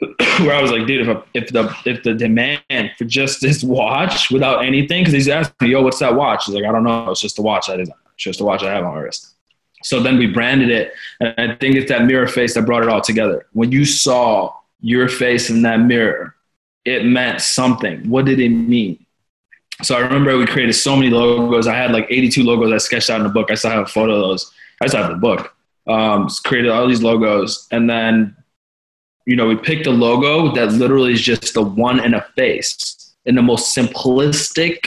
where I was like, dude, if, if the if the demand for just this watch without anything, because he's asked me, yo, what's that watch? He's like, I don't know. It's just a watch I designed. It's just a watch I have on my wrist. So then we branded it. And I think it's that mirror face that brought it all together. When you saw your face in that mirror, it meant something. What did it mean? So I remember we created so many logos. I had like 82 logos I sketched out in the book. I still have a photo of those. I still have the book. Um, created all these logos. And then, you know, we picked a logo that literally is just the one and a face in the most simplistic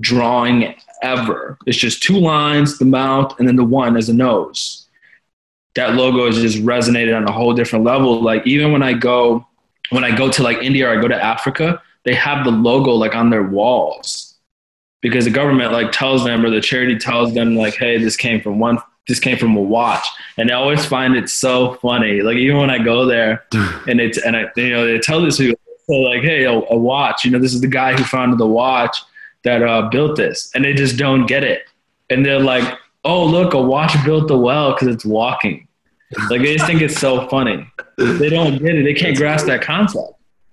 drawing ever. It's just two lines, the mouth, and then the one as a nose. That logo has just resonated on a whole different level. Like even when I go when I go to like India or I go to Africa, they have the logo like on their walls. Because the government like tells them or the charity tells them like, hey, this came from one, this came from a watch, and I always find it so funny. Like even when I go there, and it's and I you know they tell this people so like, hey, a, a, watch, you know, this is the guy who founded the watch that uh, built this, and they just don't get it, and they're like, oh look, a watch built the well because it's walking. Like they just think it's so funny. They don't get it. They can't grasp that concept.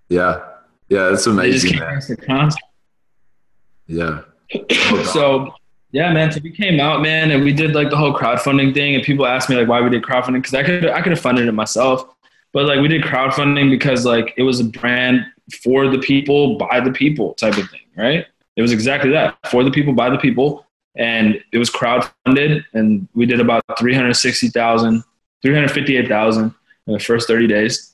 Yeah, yeah, that's amazing. They just can't grasp the concept. Yeah. so yeah, man. So we came out, man, and we did like the whole crowdfunding thing. And people asked me like why we did crowdfunding because I could I could have funded it myself, but like we did crowdfunding because like it was a brand for the people by the people type of thing, right? It was exactly that for the people by the people, and it was crowdfunded, and we did about three hundred sixty thousand 358,000 in the first 30 days.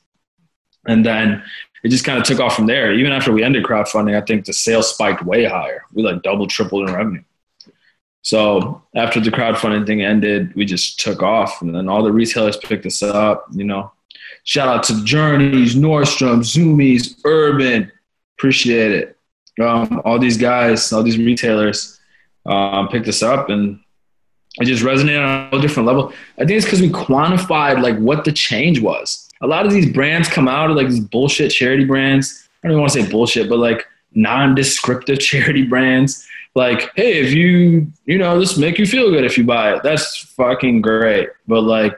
And then it just kind of took off from there. Even after we ended crowdfunding, I think the sales spiked way higher. We like double, tripled in revenue. So after the crowdfunding thing ended, we just took off, and then all the retailers picked us up. You know, shout out to Journeys, Nordstrom, Zumiez, Urban, appreciate it. Um, all these guys, all these retailers um, picked us up, and it just resonated on a different level. I think it's because we quantified like what the change was. A lot of these brands come out of like these bullshit charity brands. I don't even want to say bullshit, but like non-descriptive charity brands. Like, hey, if you, you know, this make you feel good if you buy it. That's fucking great. But like,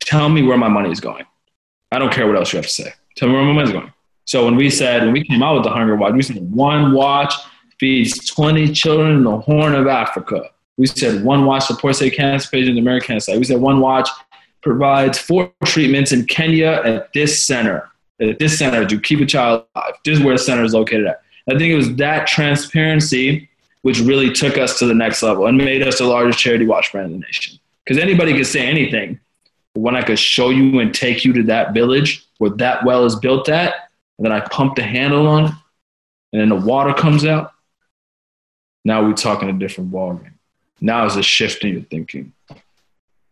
tell me where my money is going. I don't care what else you have to say. Tell me where my money's going. So when we said, when we came out with the Hunger Watch, we said one watch feeds 20 children in the Horn of Africa. We said one watch supports a cancer patient in the American Cancer. We said one watch provides four treatments in Kenya at this center. At this center to keep a child alive. This is where the center is located at. I think it was that transparency which really took us to the next level and made us the largest charity watch brand in the nation. Because anybody could say anything, but when I could show you and take you to that village where that well is built at, and then I pump the handle on it, and then the water comes out, now we're talking a different ballgame. Now is a shift in your thinking.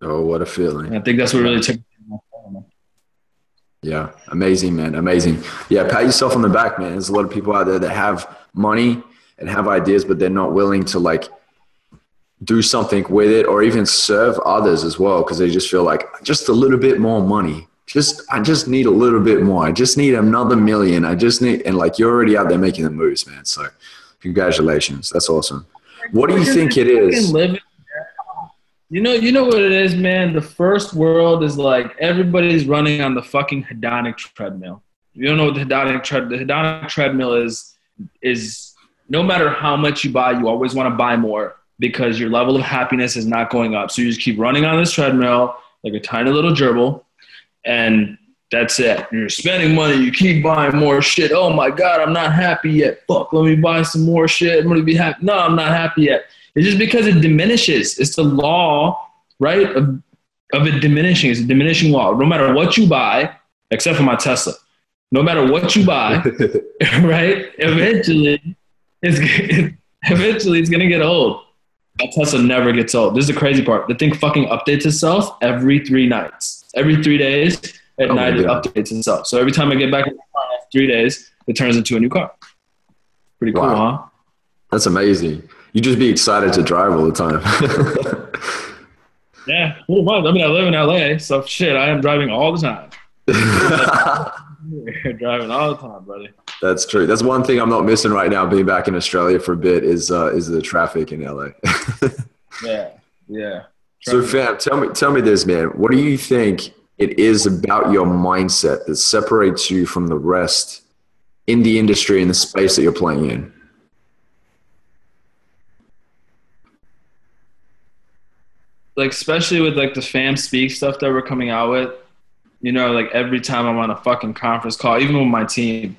Oh, what a feeling. And I think that's what really took Yeah, amazing, man. Amazing. Yeah, pat yourself on the back, man. There's a lot of people out there that have money and have ideas, but they're not willing to like do something with it or even serve others as well because they just feel like just a little bit more money. Just I just need a little bit more. I just need another million. I just need and like you're already out there making the moves, man. So congratulations. That's awesome. What do you think it is? You know, you know what it is, man. The first world is like everybody's running on the fucking hedonic treadmill. You don't know what the hedonic tread. The hedonic treadmill is is no matter how much you buy, you always want to buy more because your level of happiness is not going up. So you just keep running on this treadmill like a tiny little gerbil, and that's it. You're spending money, you keep buying more shit. Oh my God, I'm not happy yet. Fuck, let me buy some more shit. I'm gonna be happy. No, I'm not happy yet. It's just because it diminishes. It's the law, right, of, of it diminishing. It's a diminishing law. No matter what you buy, except for my Tesla, no matter what you buy, right, eventually, it's, eventually it's gonna get old. My Tesla never gets old. This is the crazy part. The thing fucking updates itself every three nights, every three days at Oh night it updates itself. So every time I get back in the car after three days, it turns into a new car. Pretty cool, Wow. huh? That's amazing. You just be excited to drive all the time. Yeah, pretty much. I mean, I live in LA, so shit, I am driving all the time. driving all the time, buddy. That's true. That's one thing I'm not missing right now. Being back in Australia for a bit is uh, is the traffic in LA. Yeah, yeah. so, fam, tell me tell me this, man. What do you think it is about your mindset that separates you from the rest in the industry in the space that you're playing in? like especially with like the fam speak stuff that we're coming out with you know like every time i'm on a fucking conference call even with my team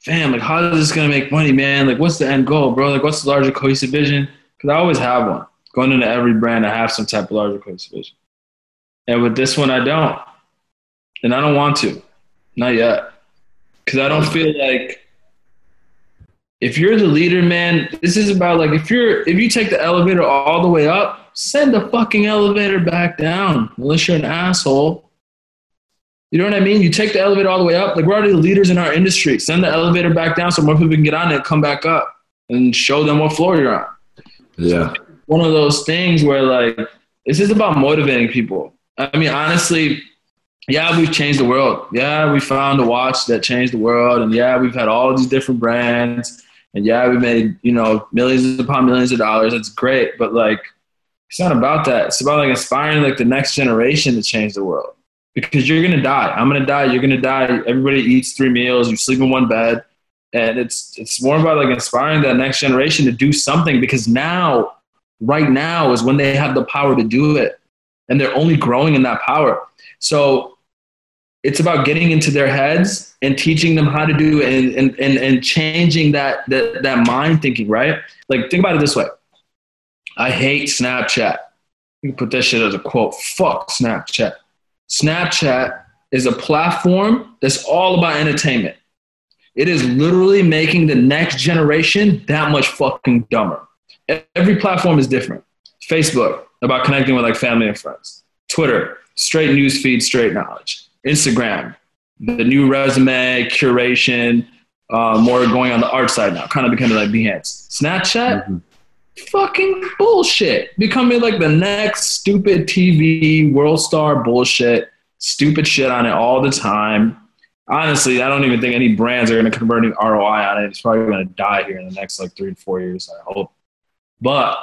fam like how is this gonna make money man? Like what's the end goal bro? Like what's the larger cohesive vision? Because i always have one going into every brand i have some type of larger cohesive vision. And with this one i don't and i don't want to not yet because i don't feel like if you're the leader, man, this is about like if you're if you take the elevator all the way up, send the fucking elevator back down. Unless you're an asshole. You know what I mean? You take the elevator all the way up. Like we're already the leaders in our industry. Send the elevator back down so more people can get on it and come back up and show them what floor you're on. Yeah. One of those things where like this is about motivating people. I mean, honestly, yeah, we've changed the world. Yeah, we found a watch that changed the world, and yeah, we've had all these different brands, and yeah, we made you know millions upon millions of dollars. It's great, but like, it's not about that. It's about like inspiring like the next generation to change the world. Because you're gonna die. I'm gonna die. You're gonna die. Everybody eats three meals. You sleep in one bed, and it's it's more about like inspiring that next generation to do something. Because now, right now, is when they have the power to do it, and they're only growing in that power. So it's about getting into their heads and teaching them how to do and, and, and, and changing that, that, that mind thinking, right? Like, think about it this way I hate Snapchat. You can put that shit as a quote. Fuck Snapchat. Snapchat is a platform that's all about entertainment. It is literally making the next generation that much fucking dumber. Every platform is different. Facebook, about connecting with like family and friends. Twitter, straight news feed, straight knowledge. Instagram, the new resume, curation, uh, more going on the art side now, kind of becoming like Behance. Snapchat, fucking bullshit. Becoming like the next stupid TV world star bullshit, stupid shit on it all the time. honestly, I don't even think any brands are going to convert any ROI on it. It's probably going to die here in the next like three to four years. I hope. But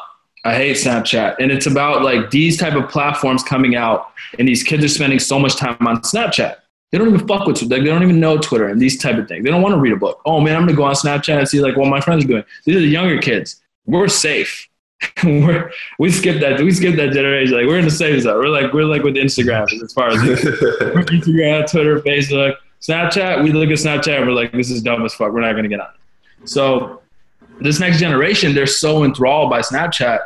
I hate Snapchat, and it's about like these type of platforms coming out, and these kids are spending so much time on Snapchat. They don't even fuck with Twitter. They don't even know Twitter and these type of things. They don't want to read a book. Oh man, I'm gonna go on Snapchat and see like what my friends are doing. These are the younger kids. We're safe. we're, we skip that. We skip that generation. Like we're in the safe zone. We're like we're like with Instagram as far as Instagram, Twitter, Facebook, Snapchat. We look at Snapchat. we're like, this is dumb as fuck. We're not gonna get on. It. So this next generation, they're so enthralled by Snapchat,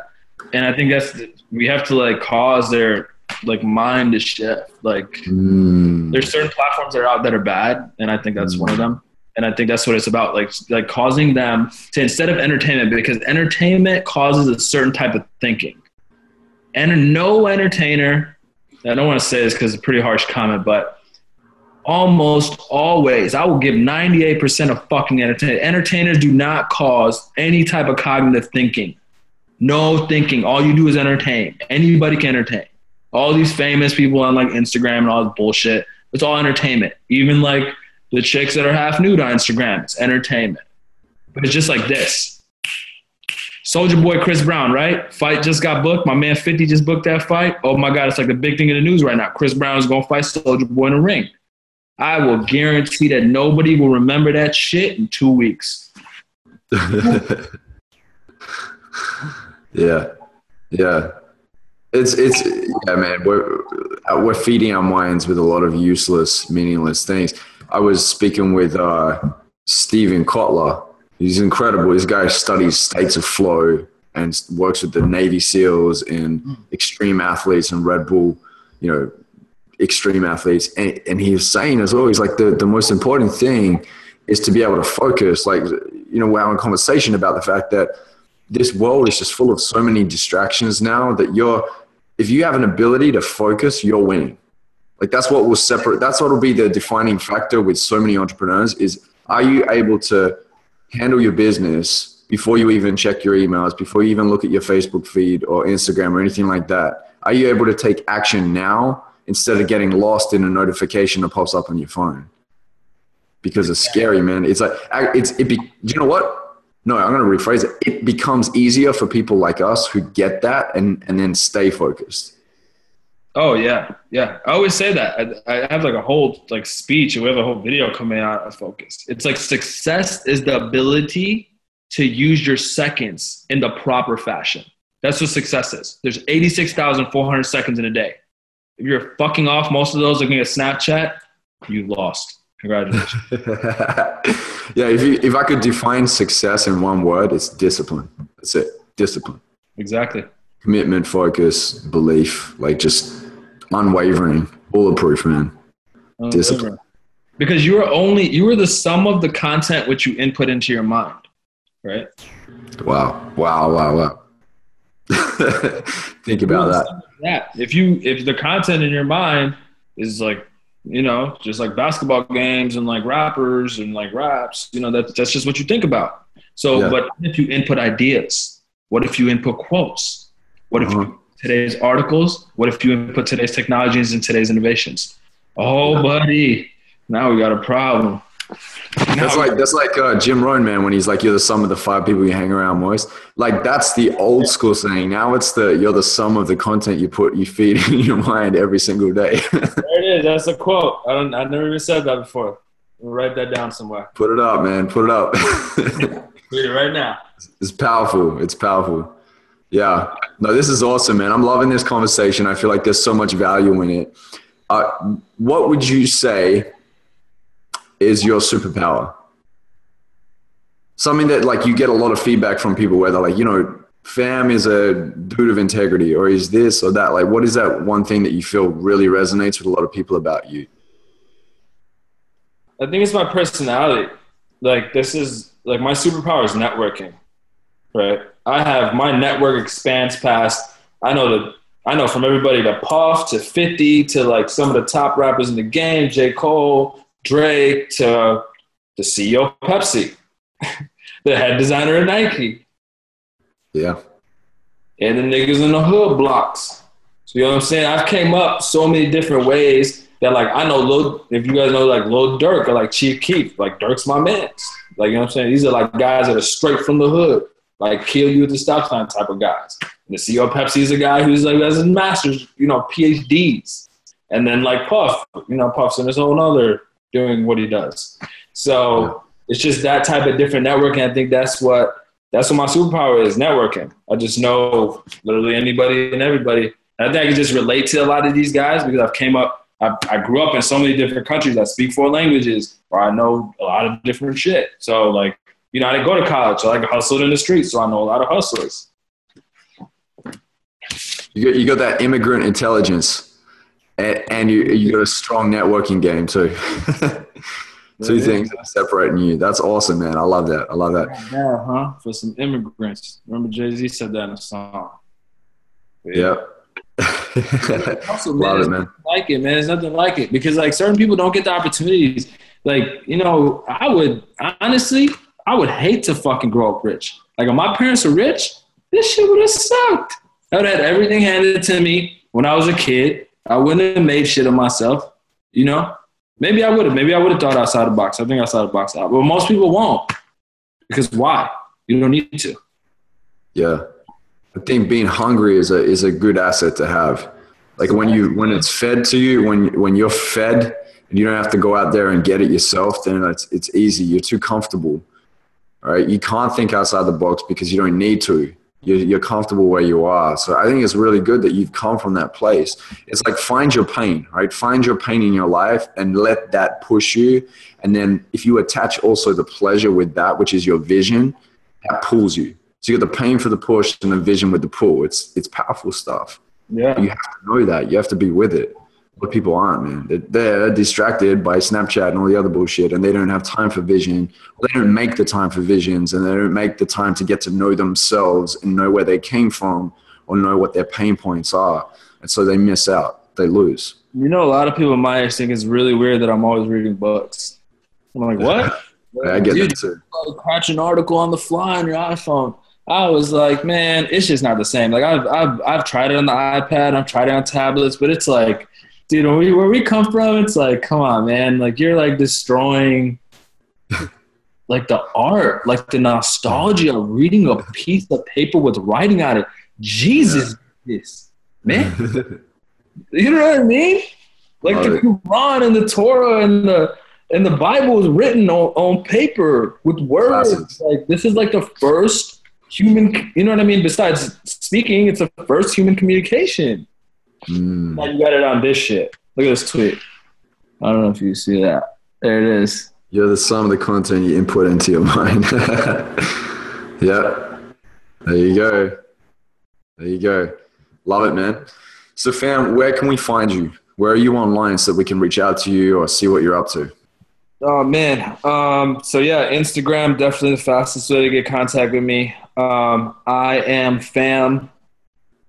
and I think that's we have to like cause their like mind to shift. Like Mm. there's certain platforms that are out that are bad, and I think that's one of them. And I think that's what it's about, like like causing them to instead of entertainment, because entertainment causes a certain type of thinking. And no entertainer, I don't want to say this because it's a pretty harsh comment, but almost always, I will give 98% of fucking entertainers. Entertainers do not cause any type of cognitive thinking. No thinking. All you do is entertain. Anybody can entertain. All these famous people on like Instagram and all this bullshit, it's all entertainment. Even like the chicks that are half nude on Instagram, it's entertainment. But it's just like this. Soulja Boy Chris Brown, right? Fight just got booked. My man 50 just booked that fight. Oh my God, it's like the big thing in the news right now. Chris Brown is going to fight Soulja Boy in the ring. I will guarantee that nobody will remember that shit in two weeks. Yeah, yeah. It's it's yeah, man. We're we're feeding our minds with a lot of useless, meaningless things. I was speaking with uh, Steven Kotler. He's incredible. This guy studies states of flow and works with the Navy SEALs and extreme athletes and Red Bull, you know, extreme athletes. And, and he was saying as always, like the, the most important thing is to be able to focus. Like, you know, we're having a conversation about the fact that this world is just full of so many distractions now that you're, if you have an ability to focus, you're winning. Like that's what will separate, that's what will be the defining factor with so many entrepreneurs is are you able to handle your business before you even check your emails, before you even look at your Facebook feed or Instagram or anything like that? Are you able to take action now instead of getting lost in a notification that pops up on your phone? Because it's scary, man. It's like it's it. Be, do you know what? No, I'm going to rephrase it. It becomes easier for people like us who get that and and then stay focused. Oh yeah, yeah. I always say that. I, I have like a whole like speech, and we have a whole video coming out of focus. It's like success is the ability to use your seconds in the proper fashion. That's what success is. There's 86,400 seconds in a day. If you're fucking off most of those looking at Snapchat, you lost. Congratulations. yeah, if you, if I could define success in one word, it's discipline. That's it. Discipline. exactly. Commitment, focus, belief, like just unwavering, bulletproof, man. Discipline. Because you are only you are the sum of the content which you input into your mind, right? Wow. Wow. Wow. Wow. Think about that. that. If you if the content in your mind is like you know just like basketball games and like rappers and like raps, you know that's that's just what you think about. So, Yeah. but if you input ideas, what if you input quotes? What if Uh-huh. you today's articles? What if you input today's technologies and today's innovations? Oh, buddy, now we got a problem. That's like that's like uh, Jim Rohn, man. When he's like, "You're the sum of the five people you hang around most." Like that's the old school saying. Now it's the you're the sum of the content you put you feed in your mind every single day. There it is. That's a quote. I don't. I never even said that before. Write that down somewhere. put it up, man. Put it up. Read it right now. it's powerful. It's powerful. Yeah. No, this is awesome, man. I'm loving this conversation. I feel like there's so much value in it. Uh, what would you say is your superpower? Something that like you get a lot of feedback from people where they're like, you know, fam is a dude of integrity or is this or that. Like, what is that one thing that you feel really resonates with a lot of people about you? I think it's my personality. Like this is like my superpower is networking, right? I have my network expands past. I know the I know from everybody to Puff to Fifty to like some of the top rappers in the game, J Cole, Drake to the CEO of Pepsi, the head designer at Nike, Yeah. and the niggas in the hood blocks. So you know what I'm saying? I've came up so many different ways, that like I know Lil, if you guys know like Lil Durk or like Chief Keef, like Durk's my man. Like you know what I'm saying? These are like guys that are straight from the hood, like kill you at the stop sign type of guys. And the CEO of Pepsi is a guy who's like has his masters, you know, PhDs. And then like Puff, you know, Puff's in his own other doing what he does. So it's just that type of different networking. I think that's what that's what my superpower is, networking. I just know literally anybody and everybody. And I think I can just relate to a lot of these guys because I've came up I, grew up in so many different countries. I speak four languages, where I know a lot of different shit. So like, you know, I didn't go to college. So I like hustled in the streets, so I know a lot of hustlers. You got, you got that immigrant intelligence, and, and you you got a strong networking game too. Two things that are separating you. That's awesome, man. I love that. I love that. Yeah, huh? For some immigrants. Remember Jay Z said that in a song. Yeah. also, man, Love it, man. Like it, man. There's nothing like it because like certain people don't get the opportunities. Like you know, I would honestly, I would hate to fucking grow up rich. Like if my parents were rich, this shit would have sucked. I would have had everything handed to me when I was a kid. I wouldn't have made shit of myself. You know, maybe I would have. Maybe I would have thought outside the box. I think outside the box out, but most people won't because why? You don't need to. Yeah. I think being hungry is a is a good asset to have. Like when you when it's fed to you, when when you're fed and you don't have to go out there and get it yourself, then it's it's easy. You're too comfortable, right? You can't think outside the box because you don't need to. You're, you're comfortable where you are. So I think it's really good that you've come from that place. It's like find your pain, right? Find your pain in your life and let that push you. And then if you attach also the pleasure with that, which is your vision, that pulls you so you get the pain for the push and the vision with the pull. It's it's powerful stuff. Yeah, you have to know that. You have to be with it. What people aren't, man. They're, distracted by Snapchat and all the other bullshit, and they don't have time for vision. They don't make the time for visions, and they don't make the time to get to know themselves and know where they came from or know what their pain points are. And so they miss out. They lose. You know, a lot of people my age think it's really weird that I'm always reading books. I'm like, what? I get Dude, that too. Catch an article on the fly on your iPhone. I was like, man, it's just not the same. Like I've I've I've tried it on the iPad, I've tried it on tablets, but it's like, dude, where we, where we come from, it's like, come on, man, like you're like destroying like the art, like the nostalgia of reading a piece of paper with writing on it. Jesus, yeah. this man, you know what I mean? Like Love the Quran and the Torah and the and the Bible is written on, on paper with words. Classics. Like this is like the first human, you know what I mean? Besides speaking, it's the first human communication. Mm. Now you got it on this shit. Look at this tweet. I don't know if you see that. There it is. You're the sum of the content you input into your mind. yeah. There you go. There you go. Love it, man. So, fam, where can we find you? Where are you online so that we can reach out to you or see what you're up to? Oh man. Um, so yeah, Instagram definitely the fastest way to get contact with me. Um, I am fam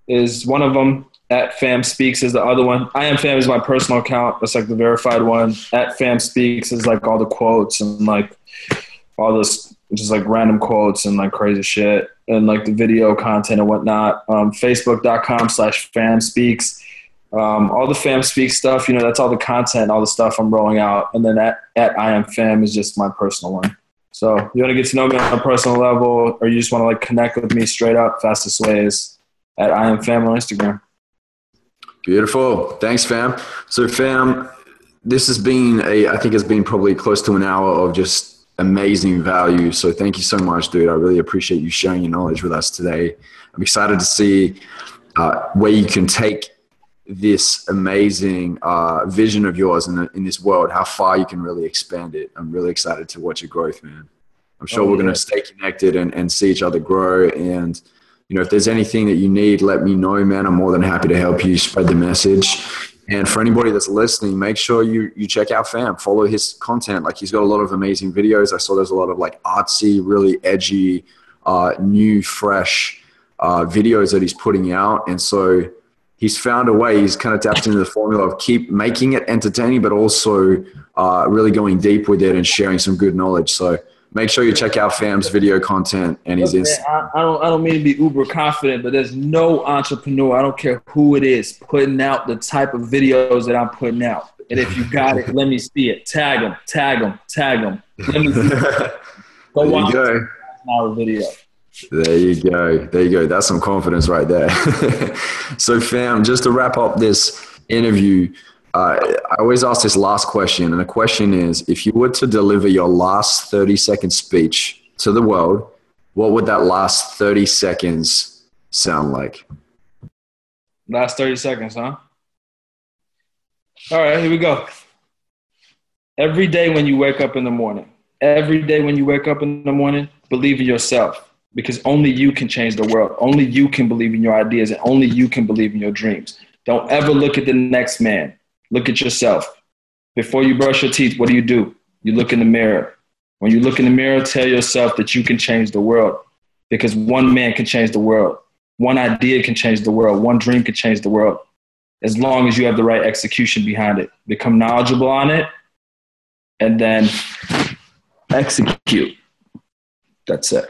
is one of them. At fam speaks is the other one. I am fam is my personal account. That's like the verified one. At fam speaks is like all the quotes and like all this just like random quotes and like crazy shit and like the video content and whatnot. Um, Facebook.com slash fam speaks um, all the fam speak stuff, you know, that's all the content, all the stuff I'm rolling out. And then at, at I am fam is just my personal one. So you want to get to know me on a personal level or you just want to like connect with me straight up, fastest way is at I am fam on Instagram. Beautiful. Thanks, fam. So fam, this has been a, I think it's been probably close to an hour of just amazing value. So thank you so much, dude. I really appreciate you sharing your knowledge with us today. I'm excited to see uh, where you can take this amazing uh, vision of yours in, the, in this world, how far you can really expand it. I'm really excited to watch your growth, man. I'm sure oh, we're yeah. going to stay connected and, and see each other grow. And, you know, if there's anything that you need, let me know, man. I'm more than happy to help you spread the message. And for anybody that's listening, make sure you, you check out Fam, follow his content. Like he's got a lot of amazing videos. I saw there's a lot of like artsy, really edgy, uh, new, fresh uh, videos that he's putting out. And so, he's found a way. He's kind of tapped into the formula of keep making it entertaining, but also uh, really going deep with it and sharing some good knowledge. So make sure you check out Fam's video content and his Look, I, I, don't I don't mean to be uber confident, but there's no entrepreneur, I don't care who it is, putting out the type of videos that I'm putting out. And if you got it, let me see it. Tag them, tag them, tag them. Let me see it. Go There watch you go. our video. There you go. There you go. That's some confidence right there. so, fam, just to wrap up this interview, uh, I always ask this last question. And the question is if you were to deliver your last 30 second speech to the world, what would that last 30 seconds sound like? Last 30 seconds, huh? All right, here we go. Every day when you wake up in the morning, every day when you wake up in the morning, believe in yourself because only you can change the world. Only you can believe in your ideas and only you can believe in your dreams. Don't ever look at the next man. Look at yourself. Before you brush your teeth, what do you do? You look in the mirror. When you look in the mirror, tell yourself that you can change the world because one man can change the world. One idea can change the world. One dream can change the world as long as you have the right execution behind it. Become knowledgeable on it and then execute. That's it.